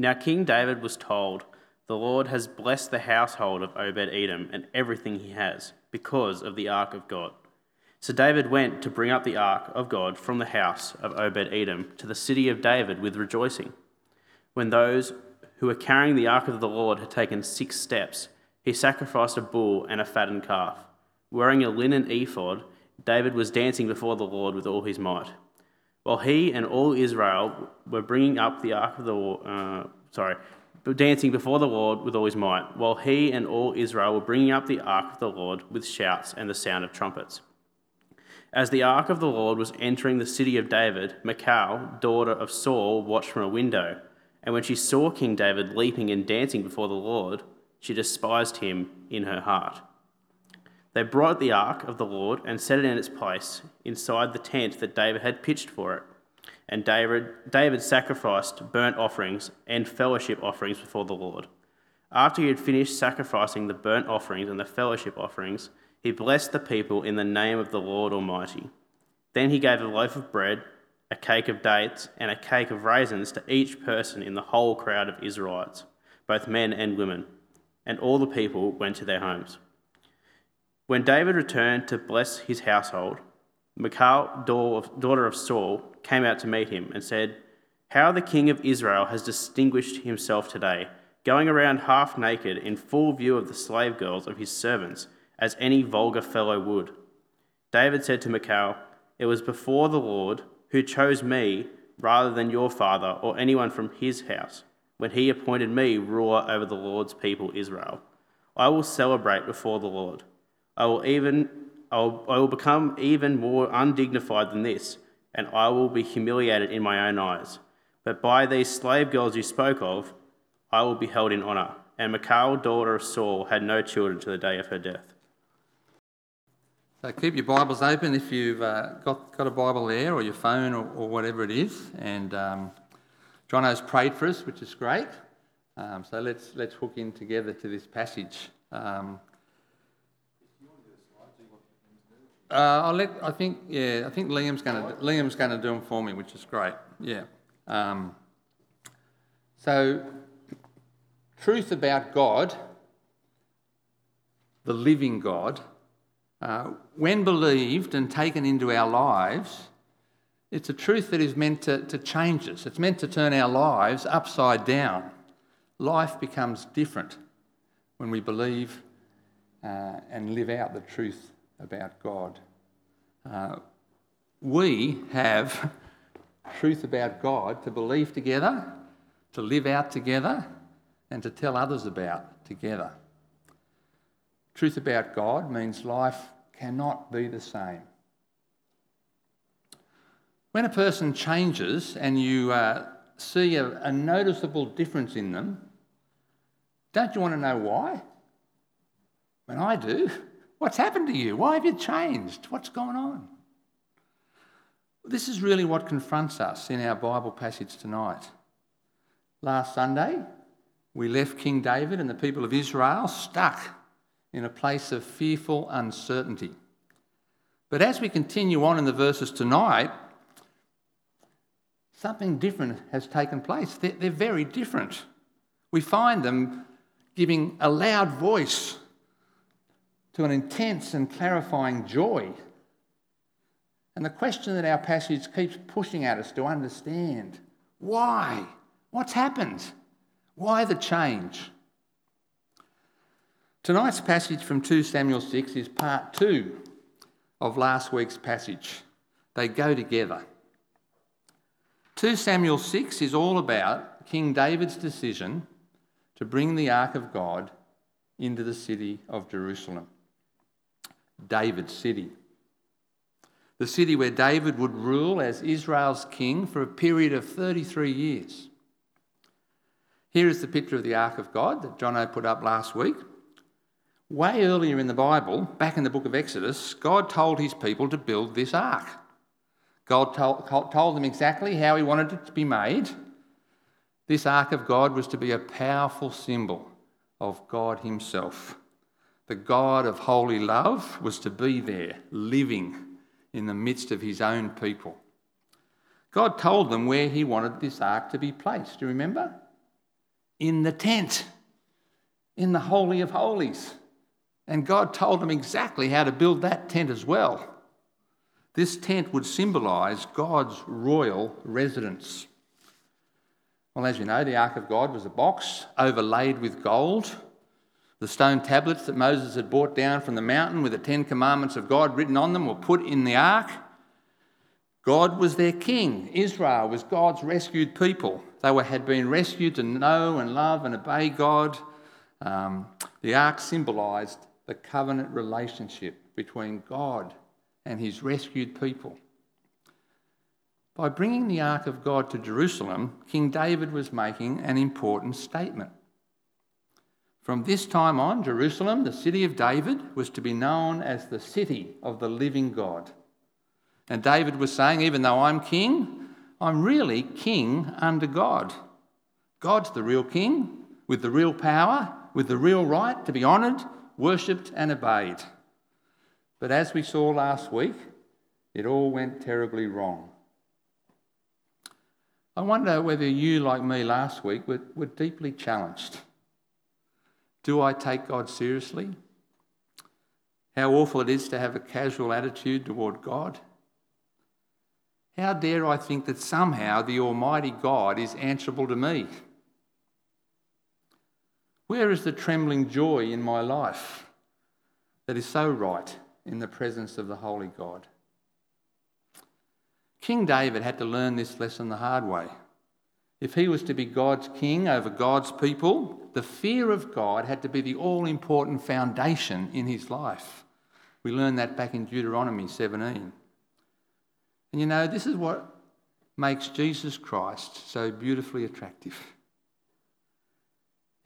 Now King David was told, The Lord has blessed the household of Obed Edom and everything he has, because of the ark of God. So David went to bring up the ark of God from the house of Obed Edom to the city of David with rejoicing. When those who were carrying the ark of the Lord had taken six steps, he sacrificed a bull and a fattened calf. Wearing a linen ephod, David was dancing before the Lord with all his might. While he and all Israel were bringing up the ark of the uh, sorry, dancing before the Lord with all his might, while he and all Israel were bringing up the ark of the Lord with shouts and the sound of trumpets. As the ark of the Lord was entering the city of David, Michal, daughter of Saul, watched from a window. And when she saw King David leaping and dancing before the Lord, she despised him in her heart. They brought the ark of the Lord and set it in its place inside the tent that David had pitched for it. And David, David sacrificed burnt offerings and fellowship offerings before the Lord. After he had finished sacrificing the burnt offerings and the fellowship offerings, he blessed the people in the name of the Lord Almighty. Then he gave a loaf of bread, a cake of dates, and a cake of raisins to each person in the whole crowd of Israelites, both men and women. And all the people went to their homes. When David returned to bless his household, Michal, daughter of Saul, came out to meet him and said, How the king of Israel has distinguished himself today, going around half naked in full view of the slave girls of his servants, as any vulgar fellow would. David said to Michal, It was before the Lord who chose me rather than your father or anyone from his house, when he appointed me ruler over the Lord's people Israel. I will celebrate before the Lord. I will even I will, I will become even more undignified than this, and I will be humiliated in my own eyes. But by these slave girls you spoke of, I will be held in honour. And Michal, daughter of Saul, had no children to the day of her death. So keep your Bibles open if you've uh, got, got a Bible there, or your phone, or, or whatever it is. And um, John has prayed for us, which is great. Um, so let's, let's hook in together to this passage. Um, Uh, I'll let. I think. Yeah. I think Liam's going to. Liam's going to do them for me, which is great. Yeah. Um, so, truth about God, the living God, uh, when believed and taken into our lives, it's a truth that is meant to, to change us. It's meant to turn our lives upside down. Life becomes different when we believe uh, and live out the truth about God. Uh, we have truth about God to believe together, to live out together, and to tell others about together. Truth about God means life cannot be the same. When a person changes and you uh, see a, a noticeable difference in them, don't you want to know why? When I do. What's happened to you? Why have you changed? What's going on? This is really what confronts us in our Bible passage tonight. Last Sunday, we left King David and the people of Israel stuck in a place of fearful uncertainty. But as we continue on in the verses tonight, something different has taken place. They're, very different. We find them giving a loud voice to an intense and clarifying joy. And the question that our passage keeps pushing at us to understand why? What's happened? Why the change? Tonight's passage from 2 Samuel 6 is part two of last week's passage. They go together. 2 Samuel 6 is all about King David's decision to bring the Ark of God into the city of Jerusalem. David's city. The city where David would rule as Israel's king for a period of 33 years. Here is the picture of the Ark of God that Jono put up last week. Way earlier in the Bible, back in the book of Exodus, God told his people to build this ark. God told, told them exactly how he wanted it to be made. This ark of God was to be a powerful symbol of God himself the God of holy love, was to be there, living in the midst of his own people. God told them where he wanted this ark to be placed. Do you remember? in the tent, in the Holy of Holies. And God told them exactly how to build that tent as well. This tent would symbolise God's royal residence. Well, as you know, the Ark of God was a box overlaid with gold. The stone tablets that Moses had brought down from the mountain with the Ten Commandments of God written on them were put in the ark. God was their king. Israel was God's rescued people. They were, had been rescued to know and love and obey God. Um, the ark symbolised the covenant relationship between God and his rescued people. By bringing the ark of God to Jerusalem, King David was making an important statement. From this time on, Jerusalem, the city of David, was to be known as the city of the living God. And David was saying, even though I'm king, I'm really king under God. God's the real king, with the real power, with the real right to be honoured, worshipped, and obeyed. But as we saw last week, it all went terribly wrong. I wonder whether you, like me last week, were, were deeply challenged. Do I take God seriously? How awful it is to have a casual attitude toward God. How dare I think that somehow the Almighty God is answerable to me? Where is the trembling joy in my life that is so right in the presence of the Holy God? King David had to learn this lesson the hard way. If he was to be God's king over God's people, the fear of God had to be the all important foundation in his life. We learned that back in Deuteronomy 17. And you know, this is what makes Jesus Christ so beautifully attractive.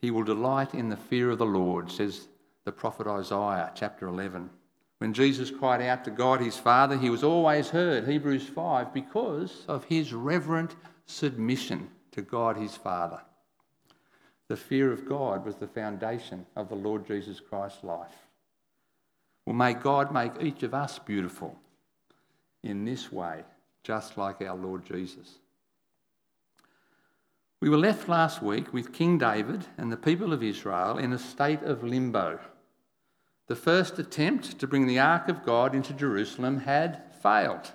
He will delight in the fear of the Lord, says the prophet Isaiah, chapter 11. When Jesus cried out to God his Father, he was always heard, Hebrews 5, because of his reverent submission to God his Father. The fear of God was the foundation of the Lord Jesus Christ's life. Well, may God make each of us beautiful in this way, just like our Lord Jesus. We were left last week with King David and the people of Israel in a state of limbo. The first attempt to bring the Ark of God into Jerusalem had failed.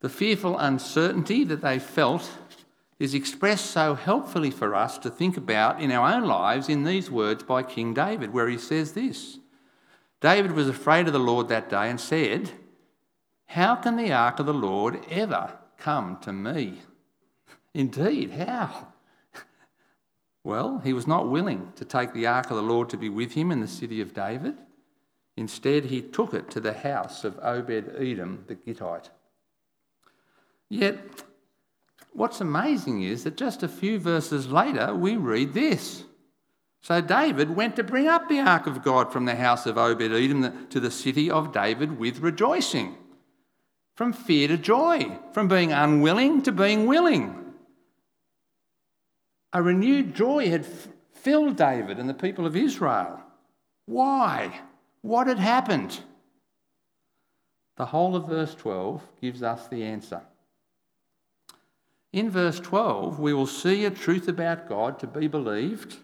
The fearful uncertainty that they felt is expressed so helpfully for us to think about in our own lives in these words by King David, where he says this David was afraid of the Lord that day and said, How can the ark of the Lord ever come to me? Indeed, how? Well, he was not willing to take the ark of the Lord to be with him in the city of David. Instead, he took it to the house of Obed Edom the Gittite. Yet, what's amazing is that just a few verses later, we read this. So David went to bring up the ark of God from the house of Obed Edom to the city of David with rejoicing. From fear to joy, from being unwilling to being willing. A renewed joy had filled David and the people of Israel. Why? What had happened? The whole of verse 12 gives us the answer. In verse 12, we will see a truth about God to be believed,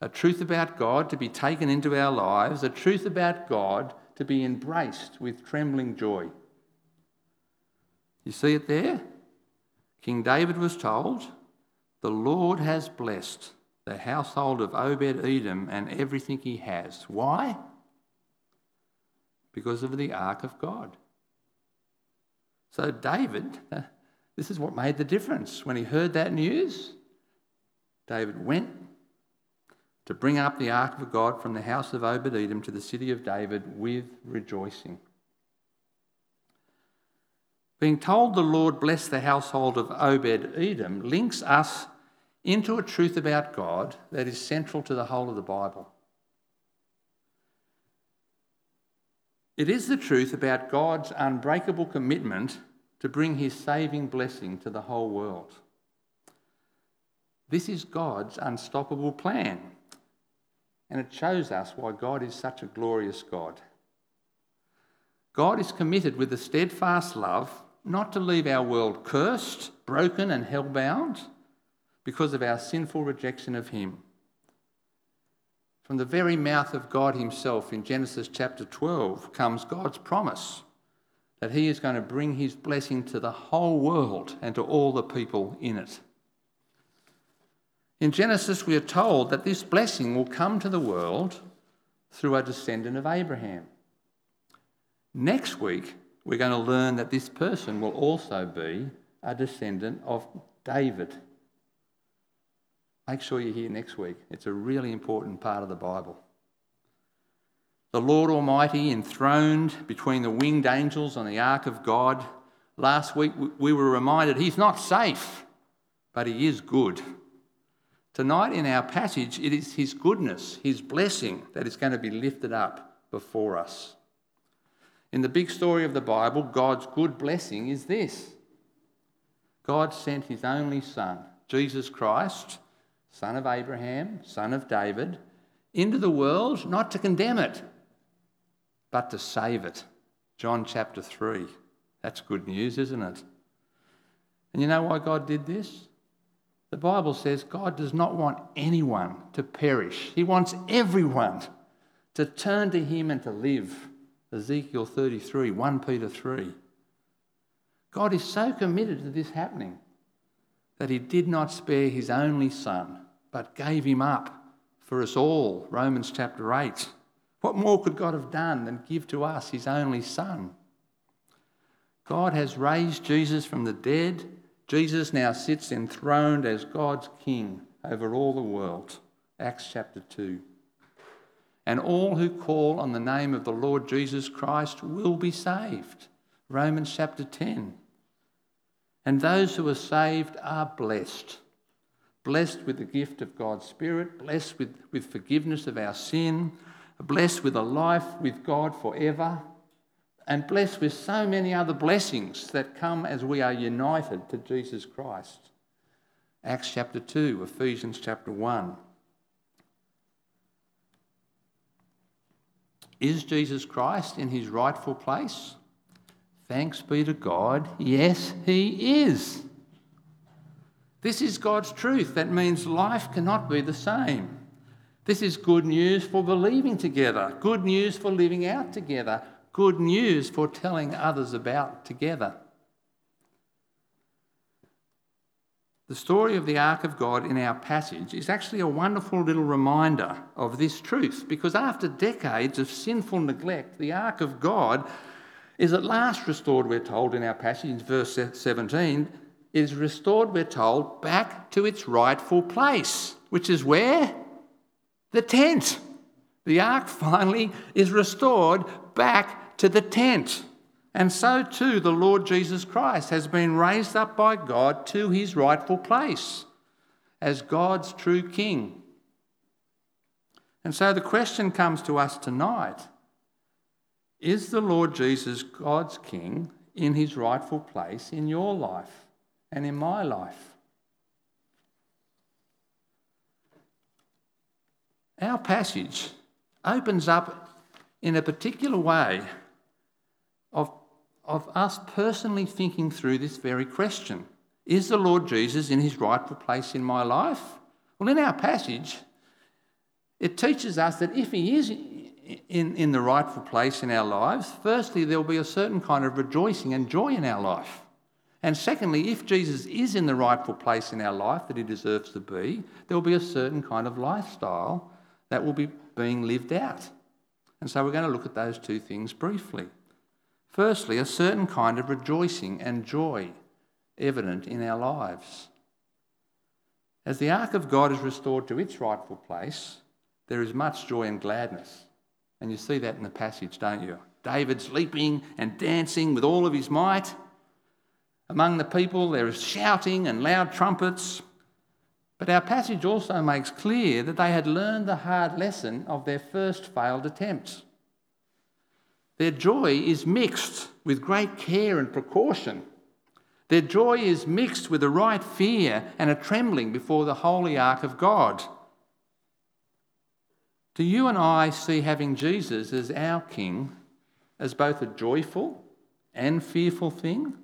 a truth about God to be taken into our lives, a truth about God to be embraced with trembling joy. You see it there? King David was told, The Lord has blessed the household of Obed Edom and everything he has. Why? Because of the ark of God. So David this is what made the difference. When he heard that news, David went to bring up the ark of God from the house of Obed Edom to the city of David with rejoicing. Being told the Lord bless the household of Obed Edom links us into a truth about God that is central to the whole of the Bible. It is the truth about God's unbreakable commitment to bring his saving blessing to the whole world. This is God's unstoppable plan, and it shows us why God is such a glorious God. God is committed with a steadfast love not to leave our world cursed, broken, and hell-bound, because of our sinful rejection of Him. From the very mouth of God Himself in Genesis chapter 12 comes God's promise that He is going to bring His blessing to the whole world and to all the people in it. In Genesis, we are told that this blessing will come to the world through a descendant of Abraham. Next week, we're going to learn that this person will also be a descendant of David. Make sure you're here next week. It's a really important part of the Bible. The Lord Almighty enthroned between the winged angels on the ark of God. Last week we were reminded he's not safe, but he is good. Tonight in our passage, it is his goodness, his blessing, that is going to be lifted up before us. In the big story of the Bible, God's good blessing is this God sent his only Son, Jesus Christ, son of Abraham, son of David, into the world not to condemn it, but to save it. John chapter 3. That's good news, isn't it? And you know why God did this? The Bible says God does not want anyone to perish, He wants everyone to turn to Him and to live. Ezekiel 33, 1 Peter 3. God is so committed to this happening that he did not spare his only son, but gave him up for us all. Romans chapter 8. What more could God have done than give to us his only son? God has raised Jesus from the dead. Jesus now sits enthroned as God's king over all the world. Acts chapter 2 and all who call on the name of the Lord Jesus Christ will be saved. Romans chapter 10. And those who are saved are blessed. Blessed with the gift of God's Spirit, blessed with, with forgiveness of our sin, blessed with a life with God forever, and blessed with so many other blessings that come as we are united to Jesus Christ. Acts chapter 2, Ephesians chapter 1. Is Jesus Christ in his rightful place? Thanks be to God, yes, he is. This is God's truth. That means life cannot be the same. This is good news for believing together, good news for living out together, good news for telling others about together. The story of the Ark of God in our passage is actually a wonderful little reminder of this truth because after decades of sinful neglect, the Ark of God is at last restored, we're told in our passage verse 17, is restored, we're told, back to its rightful place, which is where? The tent. The ark finally is restored back to the tent. And so too, the Lord Jesus Christ has been raised up by God to his rightful place as God's true King. And so the question comes to us tonight Is the Lord Jesus God's King in his rightful place in your life and in my life? Our passage opens up in a particular way of of us personally thinking through this very question Is the Lord Jesus in his rightful place in my life? Well, in our passage, it teaches us that if he is in, in the rightful place in our lives, firstly, there will be a certain kind of rejoicing and joy in our life. And secondly, if Jesus is in the rightful place in our life that he deserves to be, there will be a certain kind of lifestyle that will be being lived out. And so we're going to look at those two things briefly. Firstly, a certain kind of rejoicing and joy evident in our lives. As the ark of God is restored to its rightful place, there is much joy and gladness. And you see that in the passage, don't you? David's leaping and dancing with all of his might. Among the people, there is shouting and loud trumpets. But our passage also makes clear that they had learned the hard lesson of their first failed attempts. Their joy is mixed with great care and precaution. Their joy is mixed with a right fear and a trembling before the holy ark of God. Do you and I see having Jesus as our King as both a joyful and fearful thing?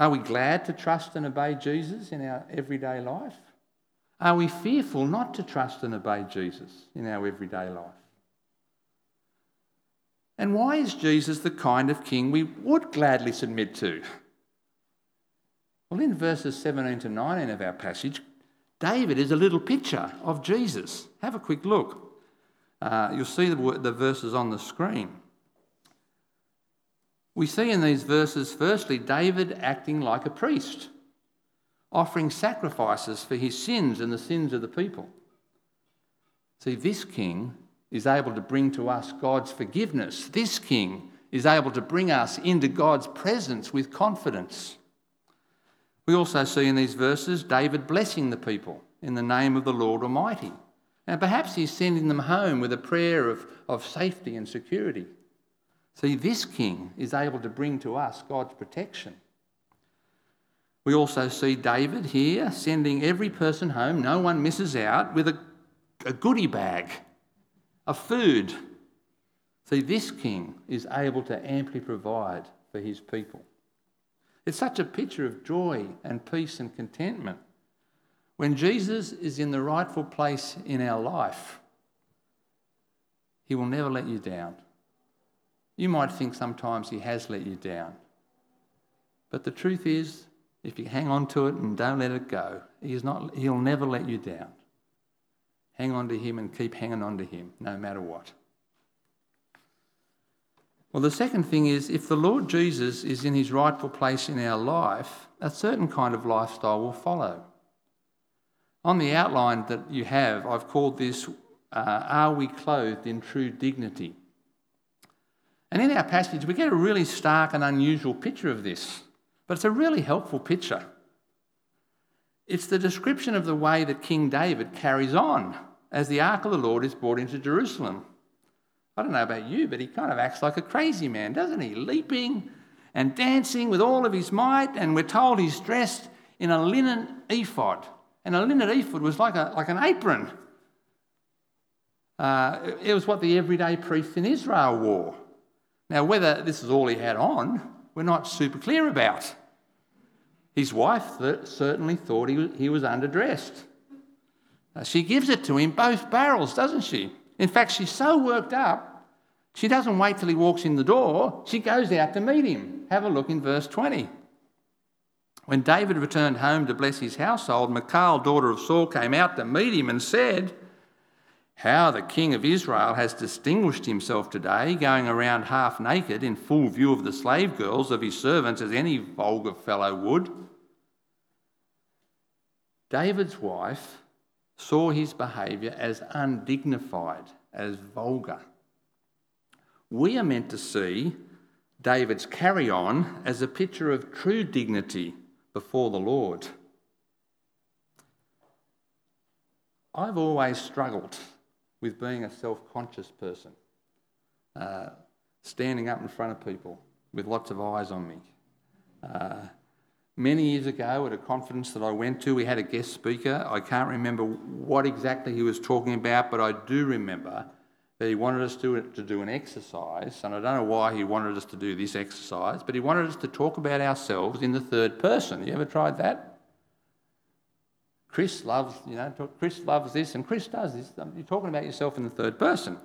Are we glad to trust and obey Jesus in our everyday life? Are we fearful not to trust and obey Jesus in our everyday life? And why is Jesus the kind of king we would gladly submit to? Well, in verses 17 to 19 of our passage, David is a little picture of Jesus. Have a quick look. Uh, you'll see the, the verses on the screen. We see in these verses, firstly, David acting like a priest, offering sacrifices for his sins and the sins of the people. See, this king is able to bring to us God's forgiveness. This king is able to bring us into God's presence with confidence. We also see in these verses David blessing the people in the name of the Lord Almighty. And perhaps he's sending them home with a prayer of, of safety and security. See, this king is able to bring to us God's protection. We also see David here sending every person home, no one misses out, with a, a goodie bag of food. See, this king is able to amply provide for his people. It's such a picture of joy and peace and contentment. When Jesus is in the rightful place in our life, he will never let you down. You might think sometimes he has let you down. But the truth is, if you hang on to it and don't let it go, he's not, he'll never let you down. Hang on to him and keep hanging on to him, no matter what. Well, the second thing is if the Lord Jesus is in his rightful place in our life, a certain kind of lifestyle will follow. On the outline that you have, I've called this uh, Are We Clothed in True Dignity? And in our passage, we get a really stark and unusual picture of this, but it's a really helpful picture. It's the description of the way that King David carries on as the ark of the Lord is brought into Jerusalem. I don't know about you, but he kind of acts like a crazy man, doesn't he? Leaping and dancing with all of his might, and we're told he's dressed in a linen ephod. And a linen ephod was like, a, like an apron. Uh, it was what the everyday priest in Israel wore. Now, whether this is all he had on, we're not super clear about. His wife certainly thought he was, underdressed. She gives it to him both barrels, doesn't she? In fact, she's so worked up, she doesn't wait till he walks in the door. She goes out to meet him. Have a look in verse 20. When David returned home to bless his household, Michal, daughter of Saul, came out to meet him and said, how the king of Israel has distinguished himself today, going around half naked in full view of the slave girls of his servants, as any vulgar fellow would. David's wife saw his behaviour as undignified, as vulgar. We are meant to see David's carry on as a picture of true dignity before the Lord. I've always struggled with being a self conscious person, uh, standing up in front of people with lots of eyes on me. Uh, many years ago, at a conference that I went to, we had a guest speaker. I can't remember what exactly he was talking about, but I do remember that he wanted us to, to do an exercise, and I don't know why he wanted us to do this exercise, but he wanted us to talk about ourselves in the third person. You ever tried that? Chris loves, you know, Chris loves this and Chris does this. Um, you're talking about yourself in the third person.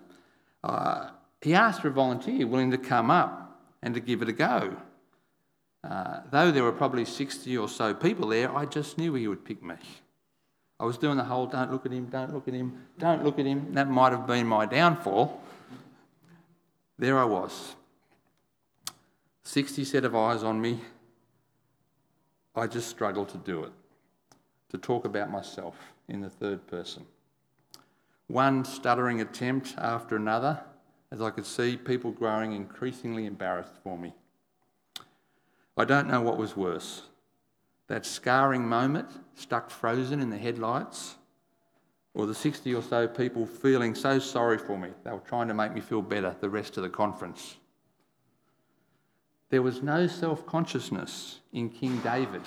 Uh, he asked for a volunteer willing to come up and to give it a go. Uh, though there were probably 60 or so people there, I just knew he would pick me. I was doing the whole don't look at him, don't look at him, don't look at him. That might have been my downfall. There I was. 60 set of eyes on me. I just struggled to do it to talk about myself in the third person. One stuttering attempt after another, as I could see people growing increasingly embarrassed for me. I don't know what was worse that scarring moment stuck frozen in the headlights, or the 60 or so people feeling so sorry for me, they were trying to make me feel better the rest of the conference. There was no self consciousness in King David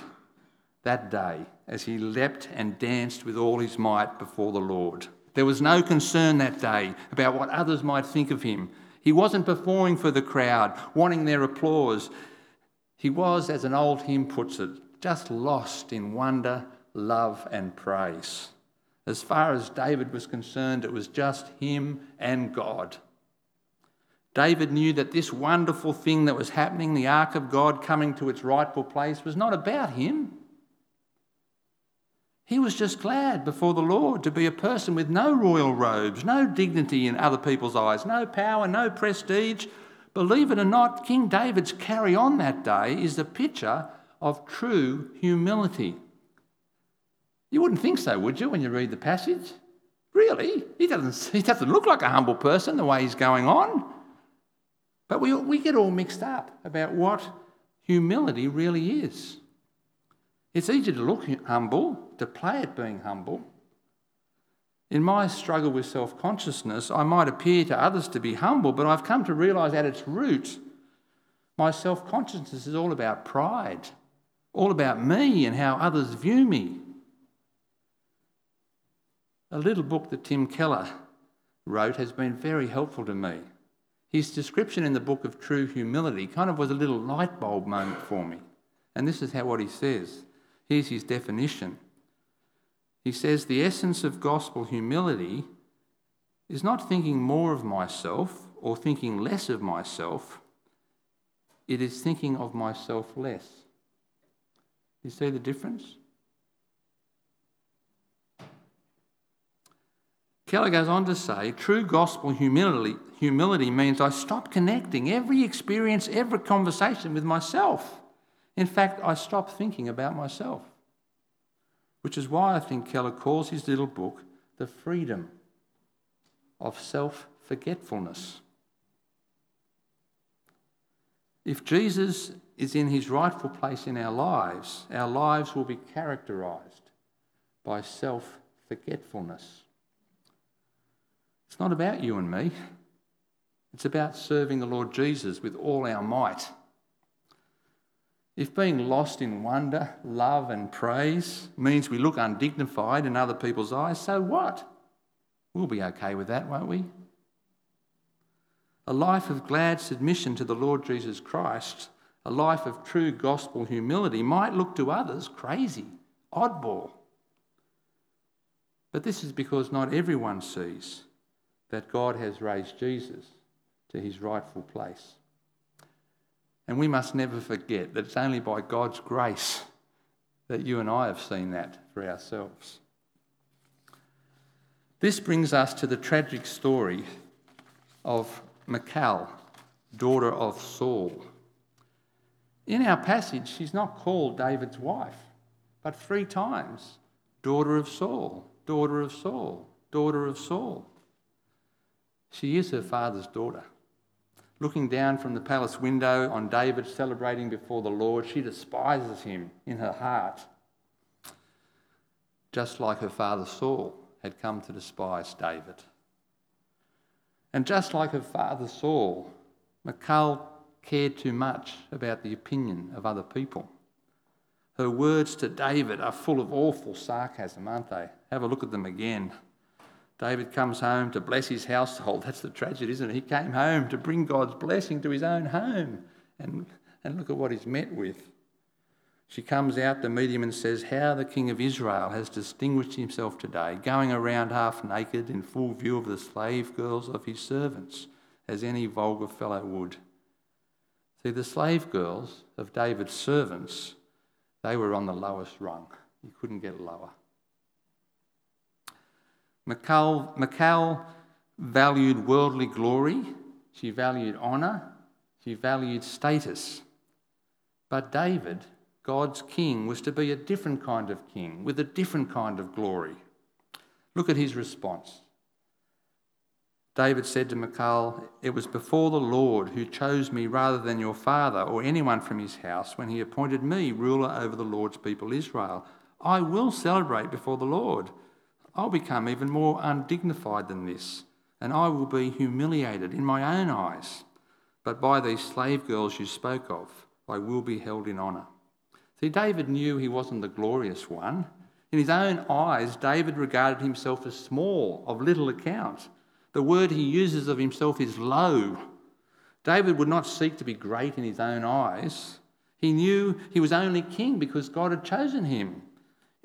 that day as he leapt and danced with all his might before the Lord. There was no concern that day about what others might think of him. He wasn't performing for the crowd, wanting their applause. He was, as an old hymn puts it, just lost in wonder, love, and praise. As far as David was concerned, it was just him and God. David knew that this wonderful thing that was happening, the ark of God coming to its rightful place, was not about him. He was just glad before the Lord to be a person with no royal robes, no dignity in other people's eyes, no power, no prestige. Believe it or not, King David's carry on that day is the picture of true humility. You wouldn't think so, would you, when you read the passage? Really? He doesn't, he doesn't look like a humble person the way he's going on. But we, we get all mixed up about what humility really is. It's easy to look humble, to play at being humble. In my struggle with self consciousness, I might appear to others to be humble, but I've come to realise at its root, my self consciousness is all about pride, all about me and how others view me. A little book that Tim Keller wrote has been very helpful to me. His description in the book of True Humility kind of was a little light bulb moment for me. And this is how what he says. Here's his definition. He says the essence of gospel humility is not thinking more of myself or thinking less of myself, it is thinking of myself less. You see the difference? Keller goes on to say true gospel humility, humility means I stop connecting every experience, every conversation with myself. In fact, I stop thinking about myself. Which is why I think Keller calls his little book The Freedom of Self Forgetfulness. If Jesus is in his rightful place in our lives, our lives will be characterized by self forgetfulness. It's not about you and me. It's about serving the Lord Jesus with all our might. If being lost in wonder, love, and praise means we look undignified in other people's eyes, so what? We'll be okay with that, won't we? A life of glad submission to the Lord Jesus Christ, a life of true gospel humility, might look to others crazy, oddball. But this is because not everyone sees that God has raised Jesus to his rightful place. And we must never forget that it's only by God's grace that you and I have seen that for ourselves. This brings us to the tragic story of Michal, daughter of Saul. In our passage, she's not called David's wife, but three times daughter of Saul, daughter of Saul, daughter of Saul. She is her father's daughter. Looking down from the palace window on David celebrating before the Lord, she despises him in her heart, just like her father Saul had come to despise David. And just like her father Saul, Michal cared too much about the opinion of other people. Her words to David are full of awful sarcasm, aren't they? Have a look at them again. David comes home to bless his household. Oh, that's the tragedy, isn't it? He came home to bring God's blessing to his own home. And, and look at what he's met with. She comes out to meet him and says, How the king of Israel has distinguished himself today, going around half naked in full view of the slave girls of his servants, as any vulgar fellow would. See, the slave girls of David's servants, they were on the lowest rung. You couldn't get lower. Michal, valued worldly glory, she valued honour, she valued status. But David, God's king, was to be a different kind of king with a different kind of glory. Look at his response. David said to Michal, It was before the Lord who chose me rather than your father or anyone from his house when he appointed me ruler over the Lord's people Israel. I will celebrate before the Lord. I'll become even more undignified than this, and I will be humiliated in my own eyes. But by these slave girls you spoke of, I will be held in honour. See, David knew he wasn't the glorious one. In his own eyes, David regarded himself as small, of little account. The word he uses of himself is low. David would not seek to be great in his own eyes. He knew he was only king because God had chosen him.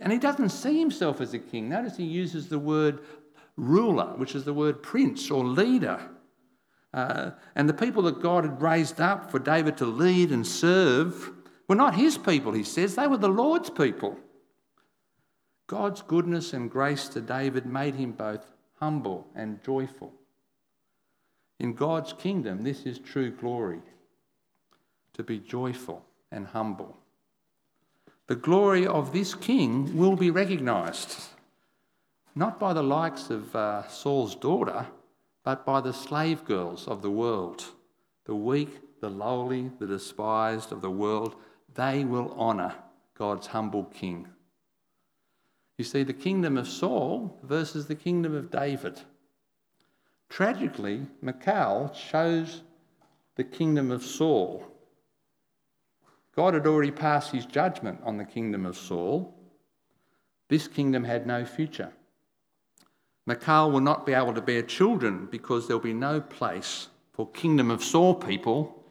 And he doesn't see himself as a king. Notice he uses the word ruler, which is the word prince or leader. Uh, and the people that God had raised up for David to lead and serve were not his people, he says, they were the Lord's people. God's goodness and grace to David made him both humble and joyful. In God's kingdom, this is true glory to be joyful and humble. The glory of this king will be recognised, not by the likes of uh, Saul's daughter, but by the slave girls of the world, the weak, the lowly, the despised of the world. They will honour God's humble king. You see, the kingdom of Saul versus the kingdom of David. Tragically, Michal chose the kingdom of Saul. God had already passed his judgment on the kingdom of Saul. This kingdom had no future. Michal will not be able to bear children because there'll be no place for kingdom of Saul people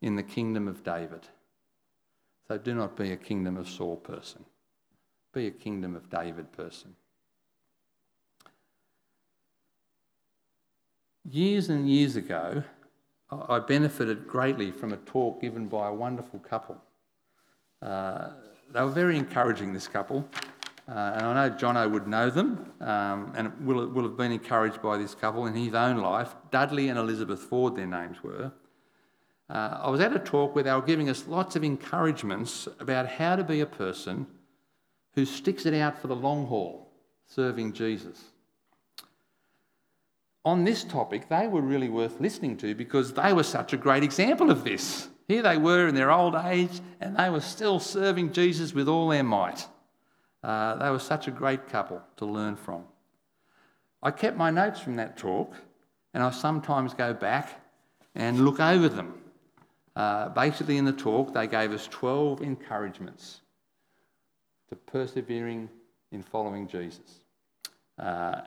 in the kingdom of David. So do not be a kingdom of Saul person. Be a kingdom of David person. Years and years ago, I benefited greatly from a talk given by a wonderful couple. Uh, they were very encouraging, this couple. Uh, and I know Jono would know them um, and will, will have been encouraged by this couple in his own life. Dudley and Elizabeth Foord, their names were. Uh, I was at a talk where they were giving us lots of encouragements about how to be a person who sticks it out for the long haul, serving Jesus. On this topic, they were really worth listening to because they were such a great example of this. Here they were in their old age and they were still serving Jesus with all their might. Uh, they were such a great couple to learn from. I kept my notes from that talk, and I sometimes go back and look over them. Uh, basically, in the talk, they gave us 12 encouragements to persevering in following Jesus. Uh,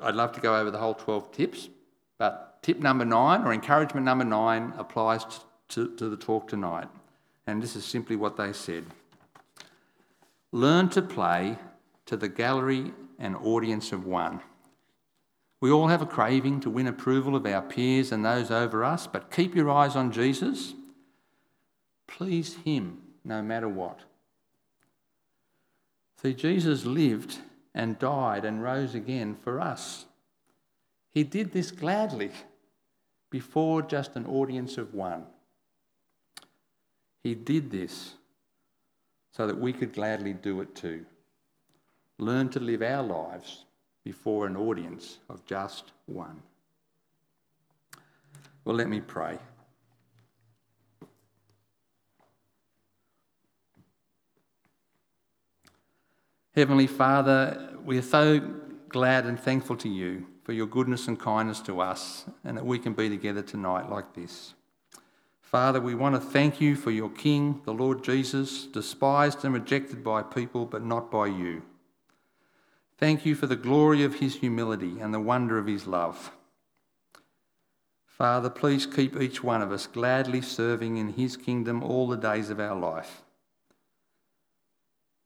I'd love to go over the whole 12 tips, but tip number nine, or encouragement number nine, applies to, to the talk tonight. And this is simply what they said. Learn to play to the gallery and audience of one. We all have a craving to win approval of our peers and those over us, but keep your eyes on Jesus. Please Him no matter what. See, Jesus lived and died and rose again for us. He did this gladly before just an audience of one. He did this so that we could gladly do it too. Learn to live our lives before an audience of just one. Well, let me pray. Heavenly Father, we are so glad and thankful to you for your goodness and kindness to us and that we can be together tonight like this. Father, we want to thank you for your King, the Lord Jesus, despised and rejected by people, but not by you. Thank you for the glory of his humility and the wonder of his love. Father, please keep each one of us gladly serving in his kingdom all the days of our life.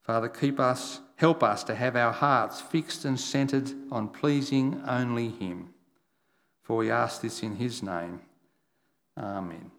Father, keep us, help us to have our hearts fixed and centered on pleasing only him. For we ask this in his name. Amen.